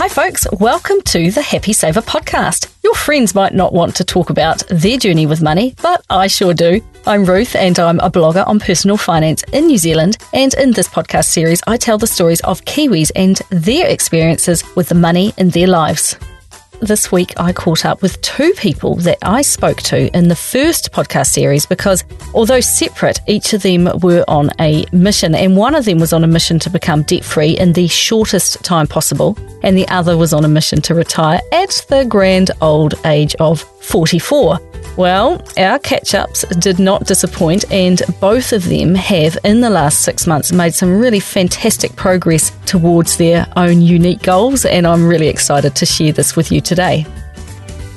Hi, folks. Welcome to the Happy Saver podcast. Your friends might not want to talk about their journey with money, but I sure do. I'm Ruth, and I'm a blogger on personal finance in New Zealand. And in this podcast series, I tell the stories of Kiwis and their experiences with the money in their lives this week I caught up with two people that I spoke to in the first podcast series because, although separate, each of them were on a mission, and one of them was on a mission to become debt free in the shortest time possible, and the other was on a mission to retire at the grand old age of 44. Well, our catch ups did not disappoint, and both of them have, in the last six months, made some really fantastic progress towards their own unique goals, and I'm really excited to share this with you today.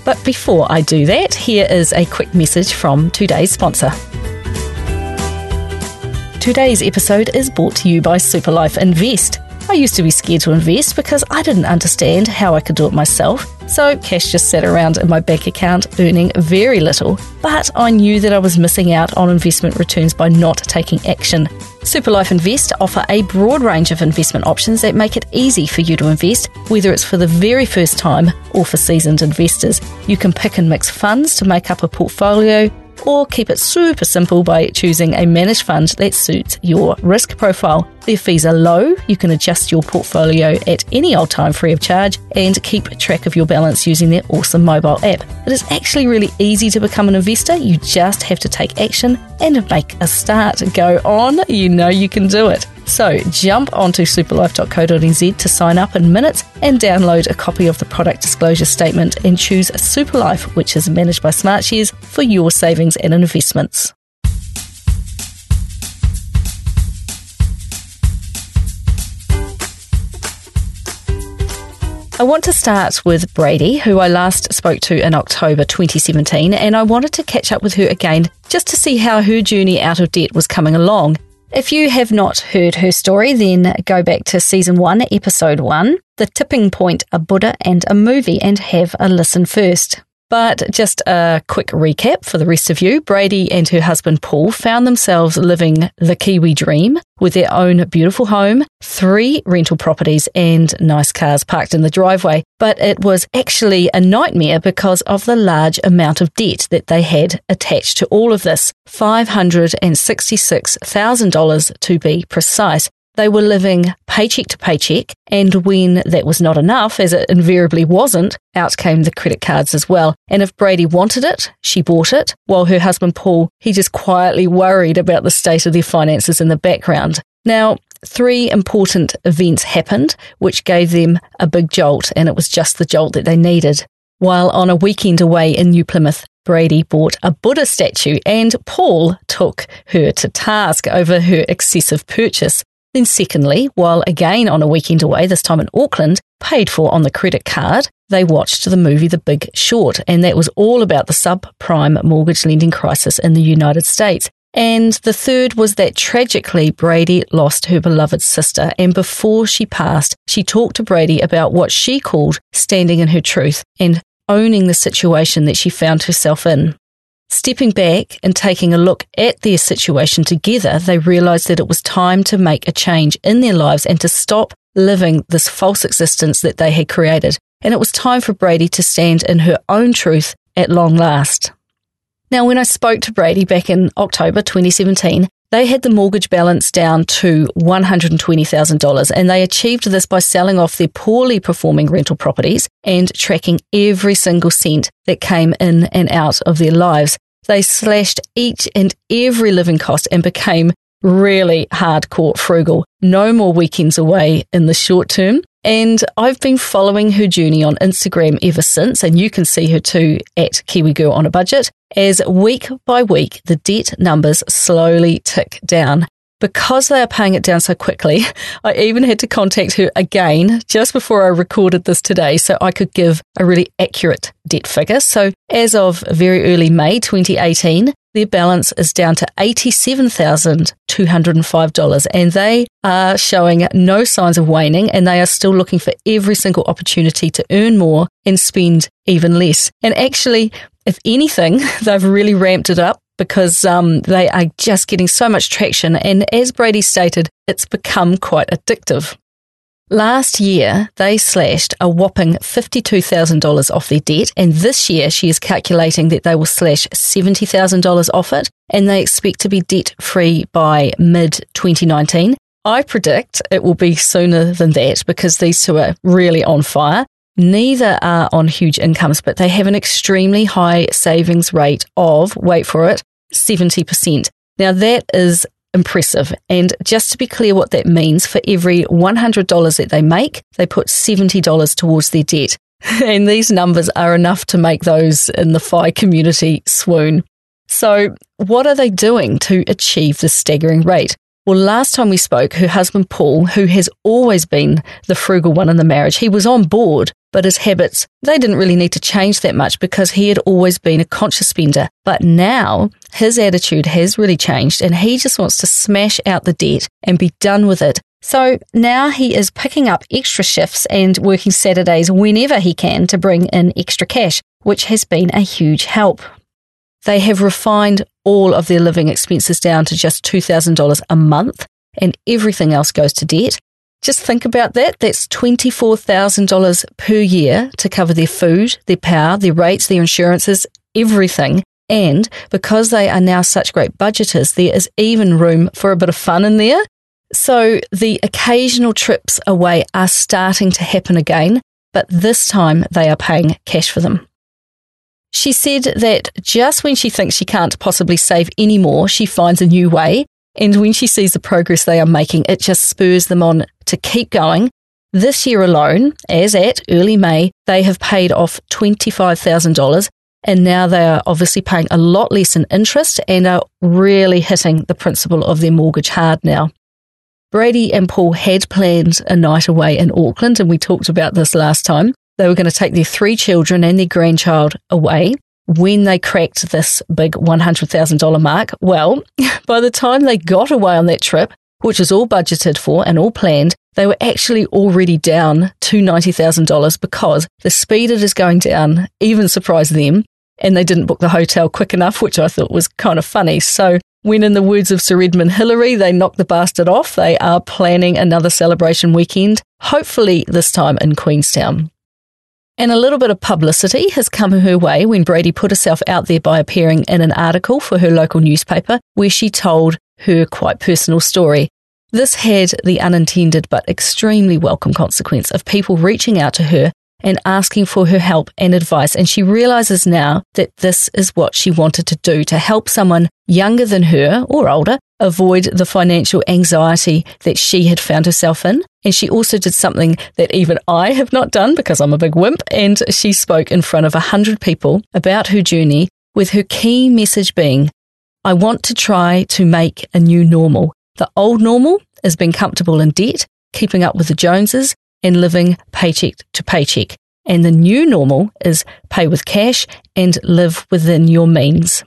But before I do that, here is a quick message from today's sponsor. Today's episode is brought to you by Superlife Invest. I used to be scared to invest because I didn't understand how I could do it myself. So cash just sat around in my bank account earning very little. But I knew that I was missing out on investment returns by not taking action. Superlife Invest offer a broad range of investment options that make it easy for you to invest, whether it's for the very first time or for seasoned investors. You can pick and mix funds to make up a portfolio or keep it super simple by choosing a managed fund that suits your risk profile. Their fees are low, you can adjust your portfolio at any old time free of charge, and keep track of your balance using their awesome mobile app. It is actually really easy to become an investor, you just have to take action and make a start. Go on, you know you can do it. So jump onto superlife.co.nz to sign up in minutes and download a copy of the product disclosure statement and choose Superlife, which is managed by Smartshares, for your savings and investments. I want to start with Bradie, who I last spoke to in October 2017, and I wanted to catch up with her again just to see how her journey out of debt was coming along. If you have not heard her story, then go back to season one, episode one, The Tipping Point, a Buddha and a movie, and have a listen first. But just a quick recap for the rest of you Bradie and her husband Paul found themselves living the Kiwi dream with their own beautiful home, three rental properties, and nice cars parked in the driveway. But it was actually a nightmare because of the large amount of debt that they had attached to all of this $566,000 to be precise. They were living paycheck to paycheck, and when that was not enough, as it invariably wasn't, out came the credit cards as well. And if Bradie wanted it, she bought it, while her husband Paul, he just quietly worried about the state of their finances in the background. Now, three important events happened, which gave them a big jolt, and it was just the jolt that they needed. While on a weekend away in New Plymouth, Bradie bought a Buddha statue, and Paul took her to task over her excessive purchase. Then, secondly, while again on a weekend away, this time in Auckland, paid for on the credit card, they watched the movie The Big Short, and that was all about the subprime mortgage lending crisis in the United States. And the third was that tragically Bradie lost her beloved sister. And before she passed, she talked to Bradie about what she called standing in her truth and owning the situation that she found herself in. Stepping back and taking a look at their situation together, they realized that it was time to make a change in their lives and to stop living this false existence that they had created. And it was time for Bradie to stand in her own truth at long last. Now, when I spoke to Bradie back in October 2017, they had the mortgage balance down to $120,000 and they achieved this by selling off their poorly performing rental properties and tracking every single cent that came in and out of their lives. They slashed each and every living cost and became really hardcore frugal. No more weekends away in the short term. And I've been following her journey on Instagram ever since, and you can see her too at Kiwi Girl on a Budget, as week by week the debt numbers slowly tick down. Because they are paying it down so quickly, I even had to contact her again just before I recorded this today so I could give a really accurate debt figure. So, as of very early May 2018, their balance is down to $87,205 and they are showing no signs of waning and they are still looking for every single opportunity to earn more and spend even less. And actually, if anything, they've really ramped it up because um, they are just getting so much traction. And as Bradie stated, it's become quite addictive. Last year, they slashed a whopping $52,000 off their debt, and this year she is calculating that they will slash $70,000 off it, and they expect to be debt free by mid 2019. I predict it will be sooner than that because these two are really on fire. Neither are on huge incomes, but they have an extremely high savings rate of, wait for it, 70%. Now that is impressive. And just to be clear what that means, for every $100 that they make, they put $70 towards their debt. and these numbers are enough to make those in the FI community swoon. So, what are they doing to achieve this staggering rate? Well, last time we spoke, her husband Paul, who has always been the frugal one in the marriage, he was on board, but his habits, they didn't really need to change that much because he had always been a conscious spender. But now his attitude has really changed and he just wants to smash out the debt and be done with it. So now he is picking up extra shifts and working Saturdays whenever he can to bring in extra cash, which has been a huge help. They have refined all of their living expenses down to just $2,000 a month, and everything else goes to debt. Just think about that. That's $24,000 per year to cover their food, their power, their rates, their insurances, everything. And because they are now such great budgeters, there is even room for a bit of fun in there. So the occasional trips away are starting to happen again, but this time they are paying cash for them. She said that just when she thinks she can't possibly save any more, she finds a new way. And when she sees the progress they are making, it just spurs them on to keep going. This year alone, as at early May, they have paid off $25,000 and now they are obviously paying a lot less in interest and are really hitting the principal of their mortgage hard now. Bradie and Paul had planned a night away in Auckland, and we talked about this last time. They were going to take their three children and their grandchild away when they cracked this big $100,000 mark. Well, by the time they got away on that trip, which was all budgeted for and all planned, they were actually already down to $90,000 because the speed it is going down even surprised them and they didn't book the hotel quick enough, which I thought was kind of funny. So, when in the words of Sir Edmund Hillary, they knocked the bastard off, they are planning another celebration weekend, hopefully this time in Queenstown. And a little bit of publicity has come her way when Bradie put herself out there by appearing in an article for her local newspaper where she told her quite personal story. This had the unintended but extremely welcome consequence of people reaching out to her and asking for her help and advice. And she realizes now that this is what she wanted to do to help someone younger than her or older avoid the financial anxiety that she had found herself in. And she also did something that even I have not done because I'm a big wimp. And she spoke in front of a hundred people about her journey with her key message being, I want to try to make a new normal. The old normal is being comfortable in debt, keeping up with the Joneses, and living paycheck to paycheck. And the new normal is pay with cash and live within your means.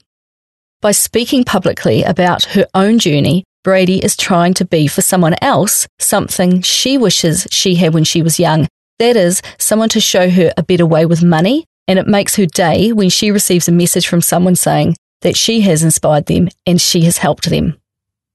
By speaking publicly about her own journey, Bradie is trying to be for someone else something she wishes she had when she was young. That is, someone to show her a better way with money, and it makes her day when she receives a message from someone saying that she has inspired them and she has helped them.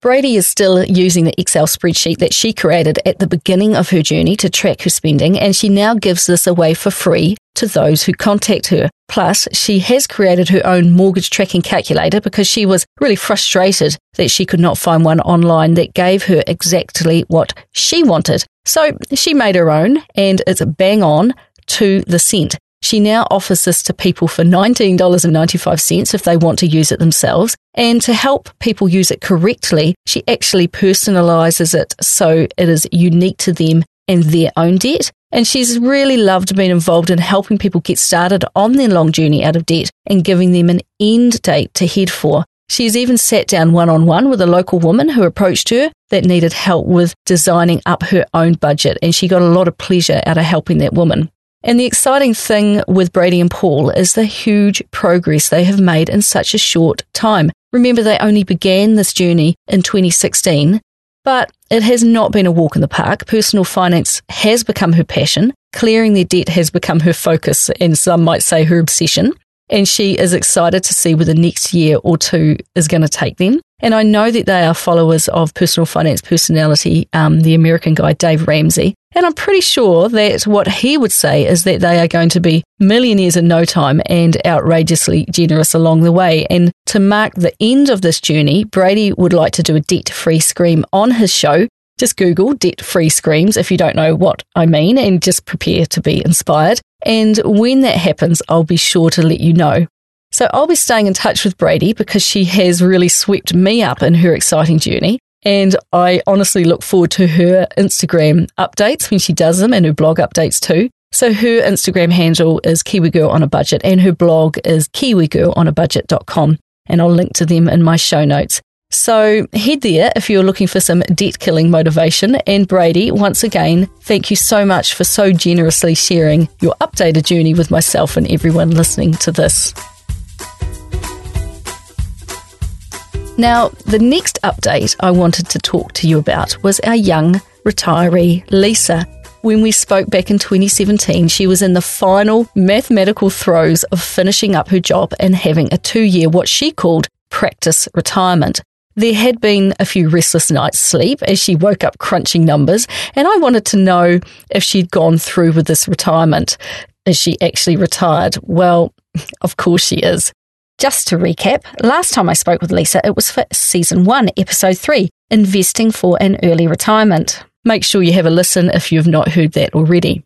Bradie is still using the Excel spreadsheet that she created at the beginning of her journey to track her spending, and she now gives this away for free to those who contact her. Plus, she has created her own mortgage tracking calculator because she was really frustrated that she could not find one online that gave her exactly what she wanted. So she made her own, and it's bang on to the cent. She now offers this to people for $19.95 if they want to use it themselves. And to help people use it correctly, she actually personalizes it so it is unique to them and their own debt. And she's really loved being involved in helping people get started on their long journey out of debt and giving them an end date to head for. She's even sat down one on one with a local woman who approached her that needed help with designing up her own budget. And she got a lot of pleasure out of helping that woman. And the exciting thing with Bradie and Paul is the huge progress they have made in such a short time. Remember, they only began this journey in 2016, but it has not been a walk in the park. Personal finance has become her passion. Clearing their debt has become her focus, and some might say her obsession. And she is excited to see where the next year or two is going to take them. And I know that they are followers of personal finance personality, um, the American guy Dave Ramsey. And I'm pretty sure that what he would say is that they are going to be millionaires in no time and outrageously generous along the way. And to mark the end of this journey, Bradie would like to do a debt free scream on his show. Just Google debt free screams if you don't know what I mean and just prepare to be inspired. And when that happens, I'll be sure to let you know. So I'll be staying in touch with Bradie because she has really swept me up in her exciting journey. And I honestly look forward to her Instagram updates when she does them and her blog updates too. So her Instagram handle is Kiwi Girl on a Budget and her blog is kiwigirlonabudget.com. And I'll link to them in my show notes. So head there if you're looking for some debt killing motivation. And Bradie, once again, thank you so much for so generously sharing your updated journey with myself and everyone listening to this. Now, the next update I wanted to talk to you about was our young retiree, Lisa. When we spoke back in 2017, she was in the final mathematical throes of finishing up her job and having a two year, what she called practice retirement. There had been a few restless nights' sleep as she woke up crunching numbers, and I wanted to know if she'd gone through with this retirement. Is she actually retired? Well, of course she is. Just to recap, last time I spoke with Lisa, it was for season one, episode three Investing for an Early Retirement. Make sure you have a listen if you've not heard that already.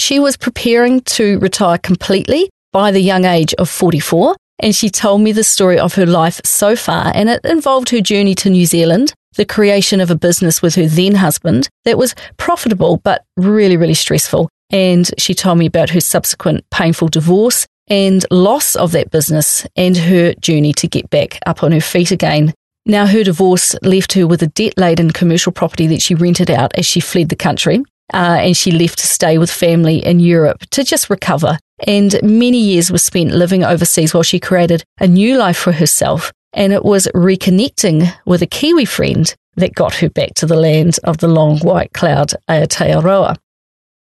She was preparing to retire completely by the young age of 44, and she told me the story of her life so far, and it involved her journey to New Zealand, the creation of a business with her then husband that was profitable but really, really stressful. And she told me about her subsequent painful divorce and loss of that business and her journey to get back up on her feet again. Now, her divorce left her with a debt laden commercial property that she rented out as she fled the country. Uh, and she left to stay with family in Europe to just recover. And many years were spent living overseas while she created a new life for herself. And it was reconnecting with a Kiwi friend that got her back to the land of the long white cloud, Aotearoa.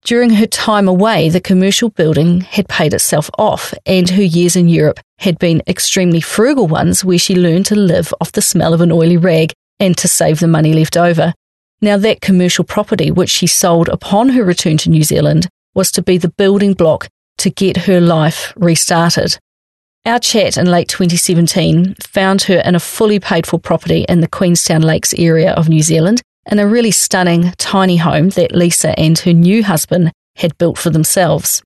During her time away, the commercial building had paid itself off, and her years in Europe had been extremely frugal ones where she learned to live off the smell of an oily rag and to save the money left over. Now, that commercial property, which she sold upon her return to New Zealand, was to be the building block to get her life restarted. Our chat in late 2017 found her in a fully paid for property in the Queenstown Lakes area of New Zealand in a really stunning tiny home that Lisa and her new husband had built for themselves.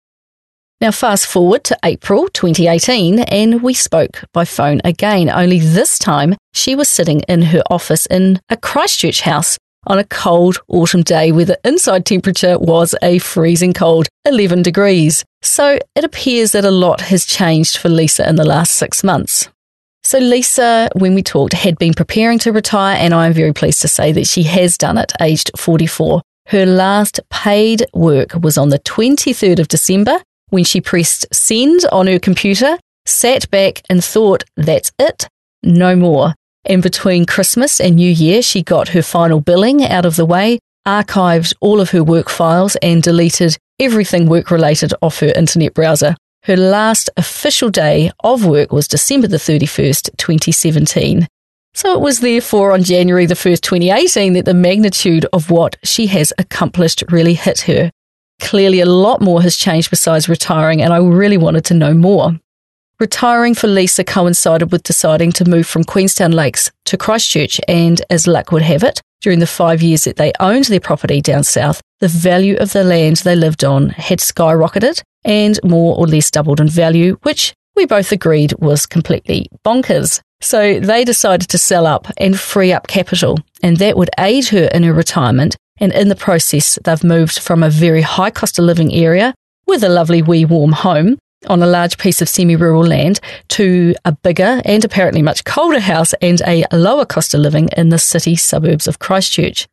Now, fast forward to April 2018, and we spoke by phone again, only this time she was sitting in her office in a Christchurch house on a cold autumn day where the inside temperature was a freezing cold 11 degrees. So it appears that a lot has changed for Lisa in the last six months. So, Lisa, when we talked, had been preparing to retire, and I'm very pleased to say that she has done it, aged 44. Her last paid work was on the 23rd of December when she pressed send on her computer, sat back, and thought, that's it, no more. And between Christmas and New Year, she got her final billing out of the way, archived all of her work files, and deleted everything work related off her internet browser. Her last official day of work was December the 31st, 2017. So it was therefore on January the 1st, 2018 that the magnitude of what she has accomplished really hit her. Clearly, a lot more has changed besides retiring, and I really wanted to know more. Retiring for Lisa coincided with deciding to move from Queenstown Lakes to Christchurch, and as luck would have it, during the five years that they owned their property down south, the value of the land they lived on had skyrocketed and more or less doubled in value, which we both agreed was completely bonkers. So they decided to sell up and free up capital, and that would aid her in her retirement. And in the process, they've moved from a very high cost of living area with a lovely wee warm home on a large piece of semi rural land to a bigger and apparently much colder house and a lower cost of living in the city suburbs of Christchurch.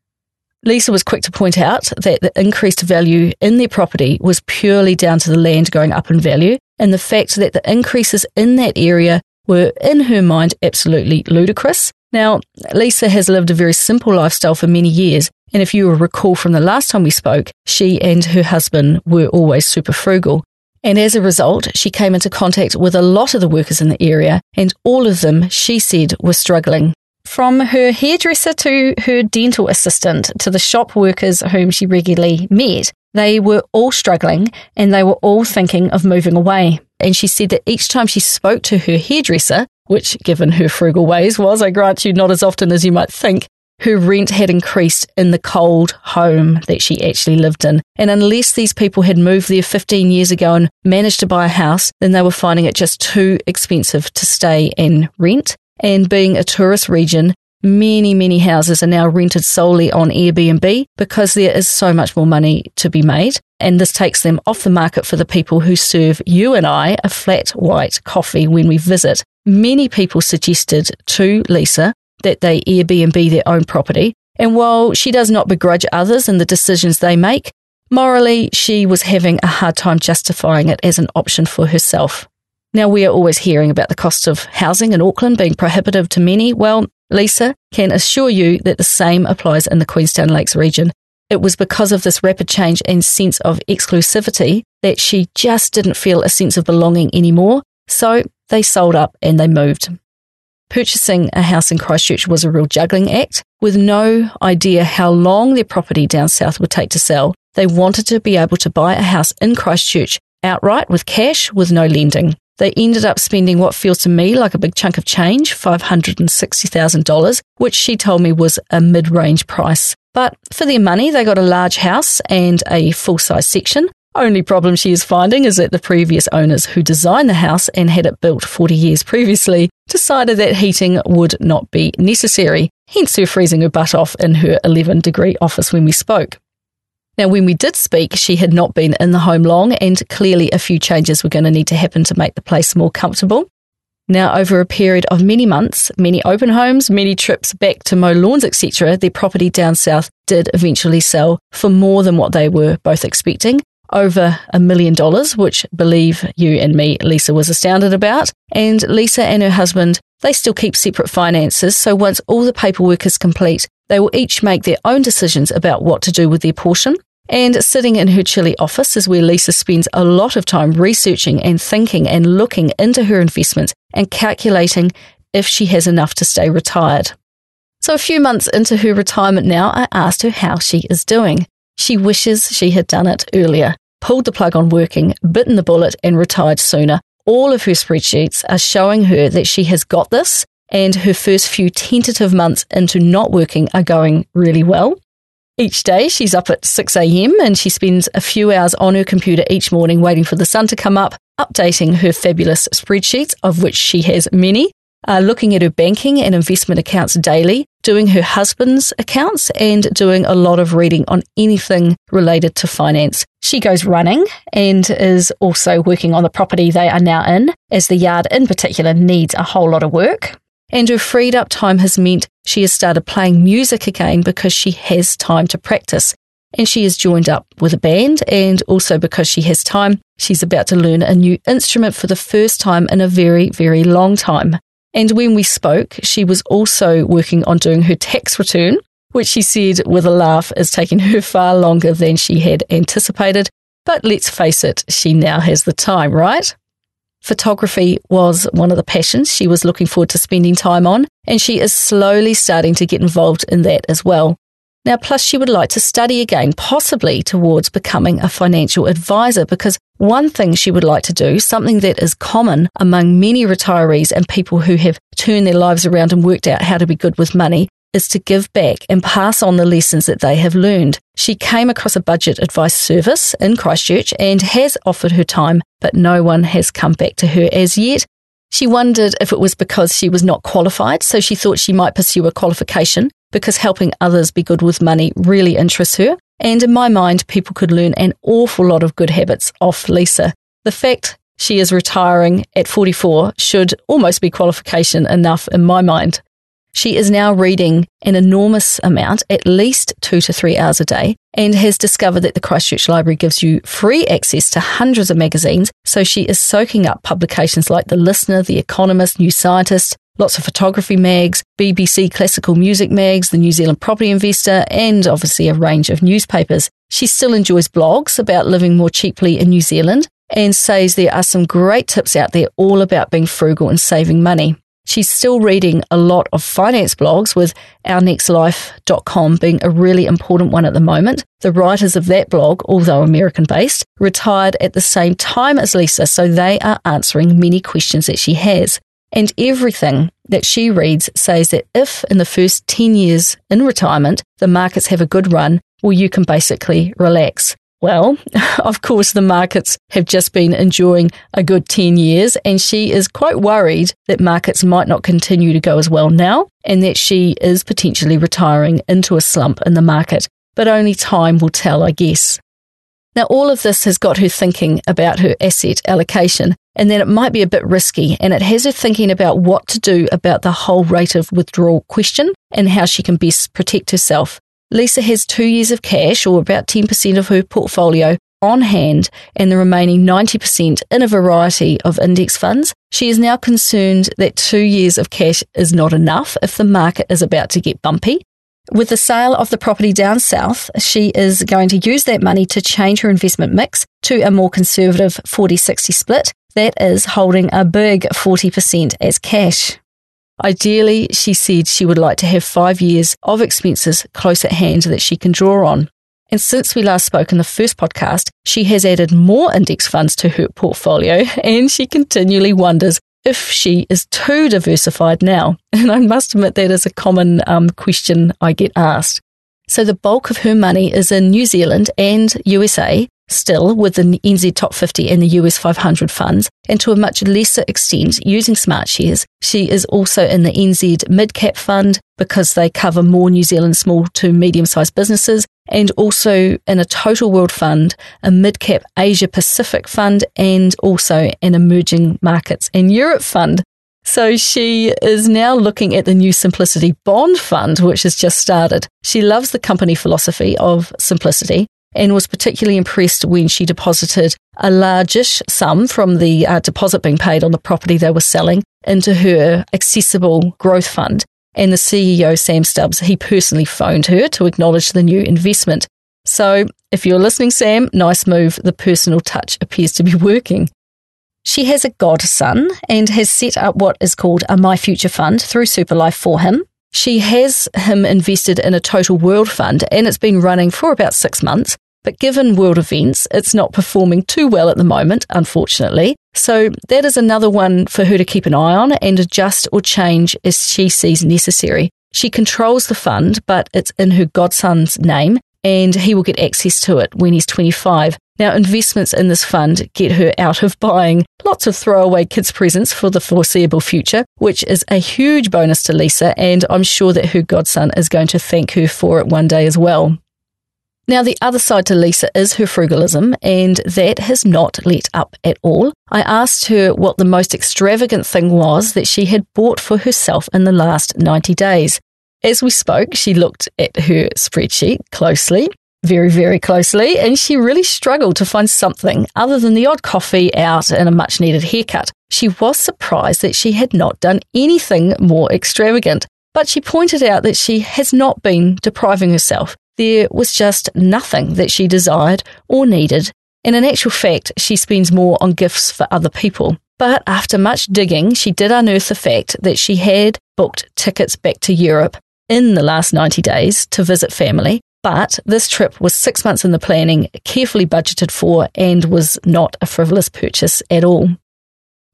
Lisa was quick to point out that the increased value in their property was purely down to the land going up in value and the fact that the increases in that area were, in her mind, absolutely ludicrous. Now, Lisa has lived a very simple lifestyle for many years, and if you will recall from the last time we spoke, she and her husband were always super frugal. And as a result, she came into contact with a lot of the workers in the area, and all of them, she said, were struggling From her hairdresser to her dental assistant to the shop workers whom she regularly met, they were all struggling and they were all thinking of moving away. And she said that each time she spoke to her hairdresser, which, given her frugal ways, was, I grant you, not as often as you might think, her rent had increased in the cold home that she actually lived in. And unless these people had moved there 15 years ago and managed to buy a house, then they were finding it just too expensive to stay and rent. And being a tourist region, many, many houses are now rented solely on Airbnb because there is so much more money to be made. And this takes them off the market for the people who serve you and I a flat white coffee when we visit. Many people suggested to Lisa that they Airbnb their own property. And while she does not begrudge others and the decisions they make, morally, she was having a hard time justifying it as an option for herself. Now, we are always hearing about the cost of housing in Auckland being prohibitive to many. Well, Lisa can assure you that the same applies in the Queenstown Lakes region. It was because of this rapid change and sense of exclusivity that she just didn't feel a sense of belonging anymore. So they sold up and they moved. Purchasing a house in Christchurch was a real juggling act. With no idea how long their property down south would take to sell, they wanted to be able to buy a house in Christchurch outright with cash with no lending. They ended up spending what feels to me like a big chunk of change, $560,000, which she told me was a mid range price. But for their money, they got a large house and a full size section, only problem she is finding is that the previous owners who designed the house and had it built 40 years previously decided that heating would not be necessary, hence her freezing her butt off in her 11 degree office when we spoke. Now, when we did speak, she had not been in the home long, and clearly a few changes were going to need to happen to make the place more comfortable. Now, over a period of many months, many open homes, many trips back to mow lawns, etc., their property down south did eventually sell for more than what they were both expecting, over a million dollars, which believe you and me, Lisa was astounded about. And Lisa and her husband, they still keep separate finances. So once all the paperwork is complete, they will each make their own decisions about what to do with their portion. And sitting in her chilly office is where Lisa spends a lot of time researching and thinking and looking into her investments and calculating if she has enough to stay retired. So, a few months into her retirement now, I asked her how she is doing. She wishes she had done it earlier pulled the plug on working, bitten the bullet, and retired sooner. All of her spreadsheets are showing her that she has got this, and her first few tentative months into not working are going really well. Each day, she's up at 6 a.m. and she spends a few hours on her computer each morning waiting for the sun to come up, updating her fabulous spreadsheets, of which she has many, uh, looking at her banking and investment accounts daily, doing her husband's accounts, and doing a lot of reading on anything related to finance. She goes running and is also working on the property they are now in, as the yard in particular needs a whole lot of work. And her freed up time has meant she has started playing music again because she has time to practice. And she has joined up with a band, and also because she has time, she's about to learn a new instrument for the first time in a very, very long time. And when we spoke, she was also working on doing her tax return, which she said with a laugh is taking her far longer than she had anticipated. But let's face it, she now has the time, right? Photography was one of the passions she was looking forward to spending time on, and she is slowly starting to get involved in that as well. Now, plus, she would like to study again, possibly towards becoming a financial advisor, because one thing she would like to do, something that is common among many retirees and people who have turned their lives around and worked out how to be good with money, is to give back and pass on the lessons that they have learned. She came across a budget advice service in Christchurch and has offered her time, but no one has come back to her as yet. She wondered if it was because she was not qualified, so she thought she might pursue a qualification because helping others be good with money really interests her. And in my mind, people could learn an awful lot of good habits off Lisa. The fact she is retiring at 44 should almost be qualification enough in my mind. She is now reading an enormous amount, at least two to three hours a day, and has discovered that the Christchurch Library gives you free access to hundreds of magazines. So she is soaking up publications like The Listener, The Economist, New Scientist, lots of photography mags, BBC classical music mags, the New Zealand Property Investor, and obviously a range of newspapers. She still enjoys blogs about living more cheaply in New Zealand and says there are some great tips out there all about being frugal and saving money. She's still reading a lot of finance blogs, with ournextlife.com being a really important one at the moment. The writers of that blog, although American based, retired at the same time as Lisa, so they are answering many questions that she has. And everything that she reads says that if in the first 10 years in retirement, the markets have a good run, well, you can basically relax. Well, of course, the markets have just been enjoying a good 10 years, and she is quite worried that markets might not continue to go as well now, and that she is potentially retiring into a slump in the market. But only time will tell, I guess. Now, all of this has got her thinking about her asset allocation and that it might be a bit risky, and it has her thinking about what to do about the whole rate of withdrawal question and how she can best protect herself. Lisa has two years of cash, or about 10% of her portfolio, on hand and the remaining 90% in a variety of index funds. She is now concerned that two years of cash is not enough if the market is about to get bumpy. With the sale of the property down south, she is going to use that money to change her investment mix to a more conservative 40 60 split. That is holding a big 40% as cash. Ideally, she said she would like to have five years of expenses close at hand that she can draw on. And since we last spoke in the first podcast, she has added more index funds to her portfolio and she continually wonders if she is too diversified now. And I must admit that is a common um, question I get asked. So the bulk of her money is in New Zealand and USA, still with the NZ Top 50 and the US 500 funds, and to a much lesser extent using smart shares. She is also in the NZ Mid Cap Fund because they cover more New Zealand small to medium sized businesses, and also in a Total World Fund, a Mid Cap Asia Pacific Fund, and also an Emerging Markets and Europe Fund. So she is now looking at the new Simplicity Bond Fund, which has just started. She loves the company philosophy of simplicity and was particularly impressed when she deposited a largish sum from the uh, deposit being paid on the property they were selling into her accessible growth fund. And the CEO, Sam Stubbs, he personally phoned her to acknowledge the new investment. So if you're listening, Sam, nice move. The personal touch appears to be working. She has a godson and has set up what is called a My Future Fund through Superlife for him. She has him invested in a total world fund and it's been running for about six months. But given world events, it's not performing too well at the moment, unfortunately. So that is another one for her to keep an eye on and adjust or change as she sees necessary. She controls the fund, but it's in her godson's name and he will get access to it when he's 25. Now, investments in this fund get her out of buying lots of throwaway kids' presents for the foreseeable future, which is a huge bonus to Lisa, and I'm sure that her godson is going to thank her for it one day as well. Now, the other side to Lisa is her frugalism, and that has not let up at all. I asked her what the most extravagant thing was that she had bought for herself in the last 90 days. As we spoke, she looked at her spreadsheet closely, very, very closely, and she really struggled to find something other than the odd coffee out and a much needed haircut. She was surprised that she had not done anything more extravagant, but she pointed out that she has not been depriving herself. There was just nothing that she desired or needed, and in actual fact, she spends more on gifts for other people. But after much digging, she did unearth the fact that she had booked tickets back to Europe in the last 90 days to visit family. But this trip was six months in the planning, carefully budgeted for, and was not a frivolous purchase at all.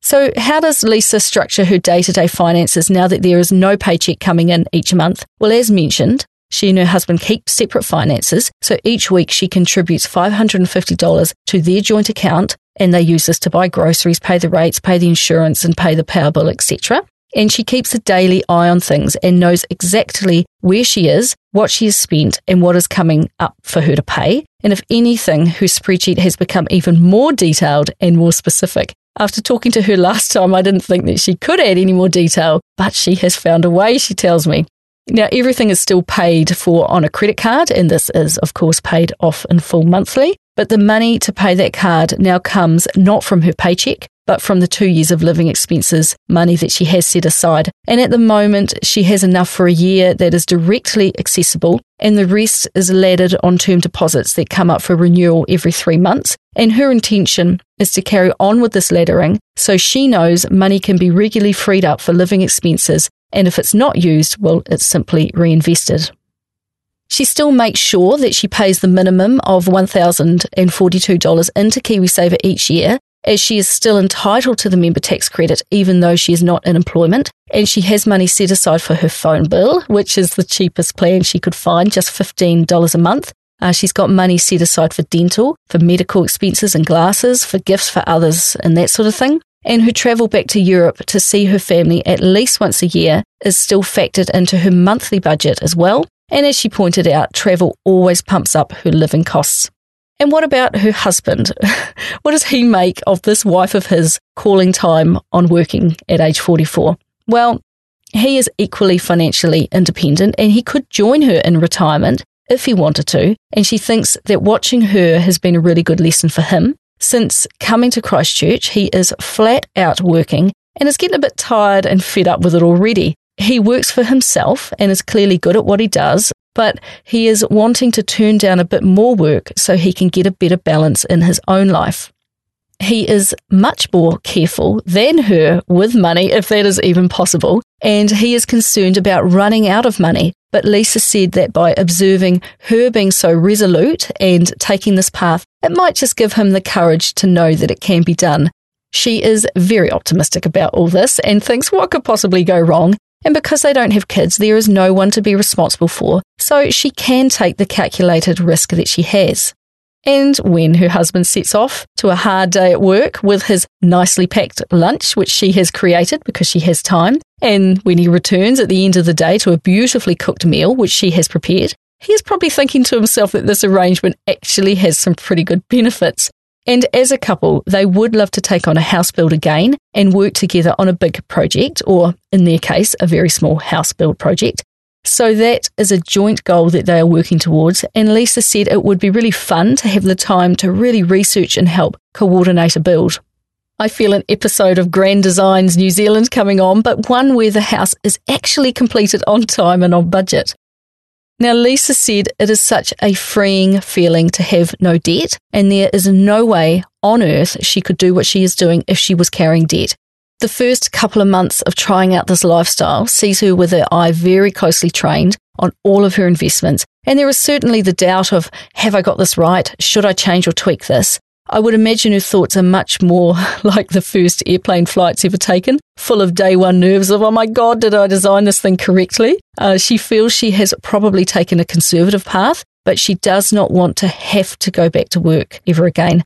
So, how does Lisa structure her day to day finances now that there is no paycheck coming in each month? Well, as mentioned, she and her husband keep separate finances, so each week she contributes $550 to their joint account and they use this to buy groceries, pay the rates, pay the insurance and pay the power bill, etc. And she keeps a daily eye on things and knows exactly where she is, what she has spent, and what is coming up for her to pay. And if anything, her spreadsheet has become even more detailed and more specific. After talking to her last time, I didn't think that she could add any more detail, but she has found a way, she tells me. Now, everything is still paid for on a credit card, and this is, of course, paid off in full monthly. But the money to pay that card now comes not from her paycheck, but from the two years of living expenses money that she has set aside. And at the moment, she has enough for a year that is directly accessible, and the rest is laddered on term deposits that come up for renewal every three months. And her intention is to carry on with this laddering so she knows money can be regularly freed up for living expenses. And if it's not used, well, it's simply reinvested. She still makes sure that she pays the minimum of $1,042 into KiwiSaver each year, as she is still entitled to the member tax credit even though she is not in employment. And she has money set aside for her phone bill, which is the cheapest plan she could find, just $15 a month. Uh, she's got money set aside for dental, for medical expenses and glasses, for gifts for others, and that sort of thing. And her travel back to Europe to see her family at least once a year is still factored into her monthly budget as well. And as she pointed out, travel always pumps up her living costs. And what about her husband? what does he make of this wife of his calling time on working at age 44? Well, he is equally financially independent and he could join her in retirement if he wanted to. And she thinks that watching her has been a really good lesson for him. Since coming to Christchurch, he is flat out working and is getting a bit tired and fed up with it already. He works for himself and is clearly good at what he does, but he is wanting to turn down a bit more work so he can get a better balance in his own life. He is much more careful than her with money, if that is even possible, and he is concerned about running out of money. But Lisa said that by observing her being so resolute and taking this path, it might just give him the courage to know that it can be done. She is very optimistic about all this and thinks what could possibly go wrong. And because they don't have kids, there is no one to be responsible for, so she can take the calculated risk that she has. And when her husband sets off to a hard day at work with his nicely packed lunch, which she has created because she has time, and when he returns at the end of the day to a beautifully cooked meal, which she has prepared, he is probably thinking to himself that this arrangement actually has some pretty good benefits. And as a couple, they would love to take on a house build again and work together on a big project, or in their case, a very small house build project. So that is a joint goal that they are working towards. And Lisa said it would be really fun to have the time to really research and help coordinate a build. I feel an episode of Grand Designs New Zealand coming on, but one where the house is actually completed on time and on budget. Now, Lisa said it is such a freeing feeling to have no debt, and there is no way on earth she could do what she is doing if she was carrying debt. The first couple of months of trying out this lifestyle sees her with her eye very closely trained on all of her investments, and there is certainly the doubt of have I got this right? Should I change or tweak this? I would imagine her thoughts are much more like the first airplane flights ever taken, full of day one nerves of, oh my God, did I design this thing correctly? Uh, she feels she has probably taken a conservative path, but she does not want to have to go back to work ever again.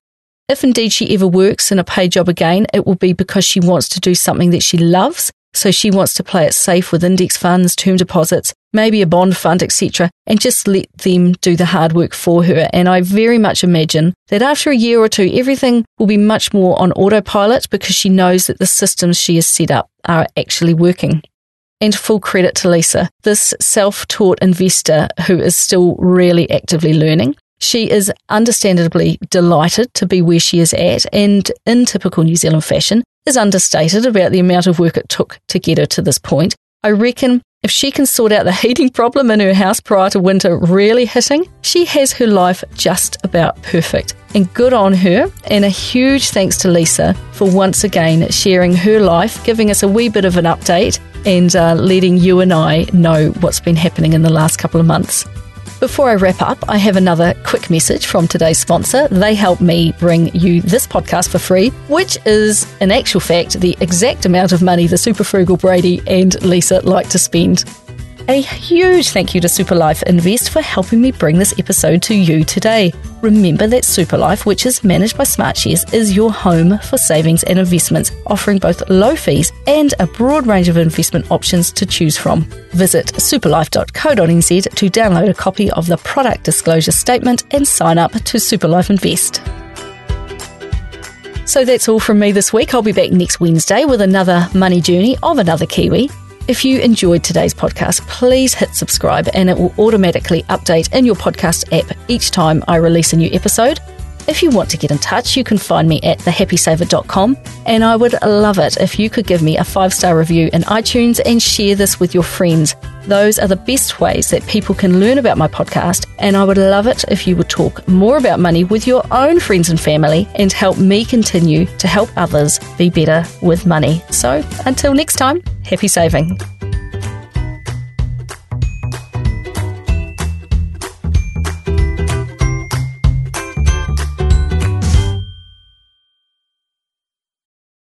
If indeed she ever works in a paid job again, it will be because she wants to do something that she loves so she wants to play it safe with index funds, term deposits, maybe a bond fund, etc., and just let them do the hard work for her. And I very much imagine that after a year or two, everything will be much more on autopilot because she knows that the systems she has set up are actually working. And full credit to Lisa, this self taught investor who is still really actively learning. She is understandably delighted to be where she is at, and in typical New Zealand fashion, is understated about the amount of work it took to get her to this point. I reckon if she can sort out the heating problem in her house prior to winter really hitting, she has her life just about perfect. And good on her, and a huge thanks to Lisa for once again sharing her life, giving us a wee bit of an update, and uh, letting you and I know what's been happening in the last couple of months. Before I wrap up, I have another quick message from today's sponsor. They help me bring you this podcast for free, which is, in actual fact, the exact amount of money the super frugal Bradie and Lisa like to spend. A huge thank you to Superlife Invest for helping me bring this episode to you today. Remember that Superlife, which is managed by SmartShares, is your home for savings and investments, offering both low fees and a broad range of investment options to choose from. Visit superlife.co.nz to download a copy of the product disclosure statement and sign up to Superlife Invest. So that's all from me this week. I'll be back next Wednesday with another money journey of another Kiwi. If you enjoyed today's podcast, please hit subscribe and it will automatically update in your podcast app each time I release a new episode. If you want to get in touch, you can find me at thehappysaver.com, and I would love it if you could give me a five star review in iTunes and share this with your friends. Those are the best ways that people can learn about my podcast, and I would love it if you would talk more about money with your own friends and family and help me continue to help others be better with money. So until next time, happy saving.